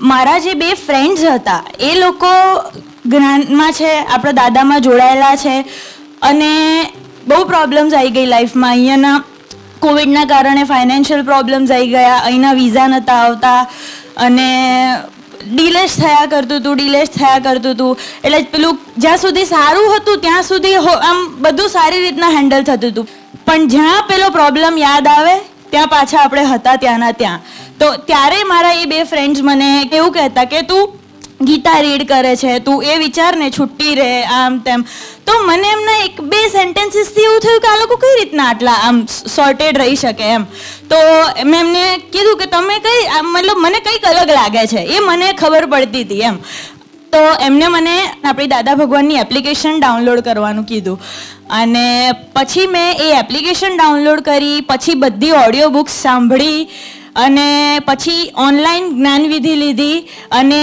મારા જે બે ફ્રેન્ડ્સ હતા, એ લોકો જ્ઞાનમાં છે, આપણા દાદામાં જોડાયેલા છે અને બહુ પ્રોબ્લેમ્સ આવી ગઈ લાઈફમાં અહીંયાના કોવિડના કારણે ફાઇનાન્શિયલ પ્રોબ્લેમ્સ આવી ગયા, અહીંના વિઝા નહોતા આવતા અને ડિલેશ થયા કરતું હતું ડિલેશ થયા કરતું હતું. એટલે પેલું જ્યાં સુધી સારું હતું, ત્યાં સુધી આમ બધું સારી રીતના હેન્ડલ થતું હતું. પણ જ્યાં પેલો પ્રોબ્લેમ યાદ આવે, ત્યાં પાછા આપણે હતા ત્યાંના ત્યાં. તો ત્યારે મારા એ બે ફ્રેન્ડ્સ મને કેવું કહેતા કે, તું ગીતા રીડ કરે છે, તું એ વિચાર ને છુટ્ટી રહે આમ તેમ. તો મને એમના એક બે સેન્ટેન્સીસથી એવું થયું કે આ લોકો કઈ રીતના આટલા આમ સોર્ટેડ રહી શકે એમ. તો મેં એમને કીધું કે, તમે કઈ મતલબ મને કંઈક અલગ લાગે છે. એ મને ખબર પડતી હતી એમ. તો એમને મને આપણી દાદા ભગવાનની એપ્લિકેશન ડાઉનલોડ કરવાનું કીધું. અને પછી મેં એ એપ્લિકેશન ડાઉનલોડ કરી, પછી બધી ઓડિયો બુક્સ સાંભળી અને પછી ઓનલાઈન જ્ઞાનવિધિ લીધી અને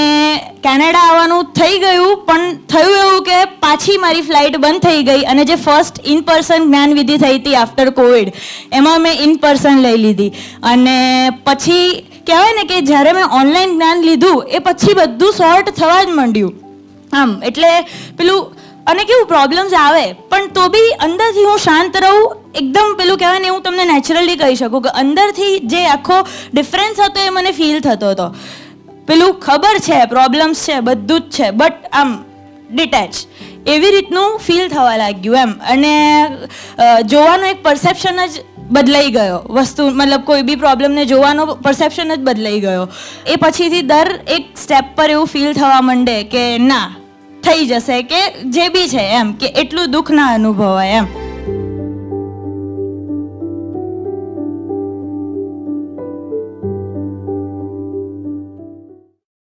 કેનેડા આવવાનું થઈ ગયું, પણ થયું એવું કે પાછી મારી ફ્લાઇટ બંધ થઈ ગઈ અને જે ફર્સ્ટ ઇન પર્સન જ્ઞાનવિધિ થઈ હતી આફ્ટર કોવિડ એમાં મેં ઇન પર્સન લઈ લીધી. અને પછી કહેવાય ને કે જ્યારે મેં ઓનલાઈન જ્ઞાન લીધું, એ પછી બધું સોર્ટ થવા જ માંડ્યું. આમ, એટલે પેલું અને કેવું પ્રોબ્લેમ્સ આવે, પણ તો બી અંદરથી હું શાંત રહું. એકદમ પેલું કહેવાય ને હું તમને નેચરલી કહી શકું કે અંદરથી જે આખો ડિફરન્સ હતો એ મને ફીલ થતો હતો. પેલું ખબર છે પ્રોબ્લેમ્સ છે, બધું જ છે બટ આમ ડિટેચ એવી રીતનું ફીલ થવા લાગ્યું એમ. અને જોવાનો એક પરસેપ્શન જ બદલાઈ ગયો. વસ્તુ, મતલબ કોઈ બી પ્રોબ્લેમને જોવાનો પરસેપ્શન જ બદલાઈ ગયો. એ પછીથી દર એક સ્ટેપ પર એવું ફીલ થવા માંડે કે ના થઈ જશે કે જે બી છે એમ કે એટલું દુઃખ ના અનુભવાય એમ.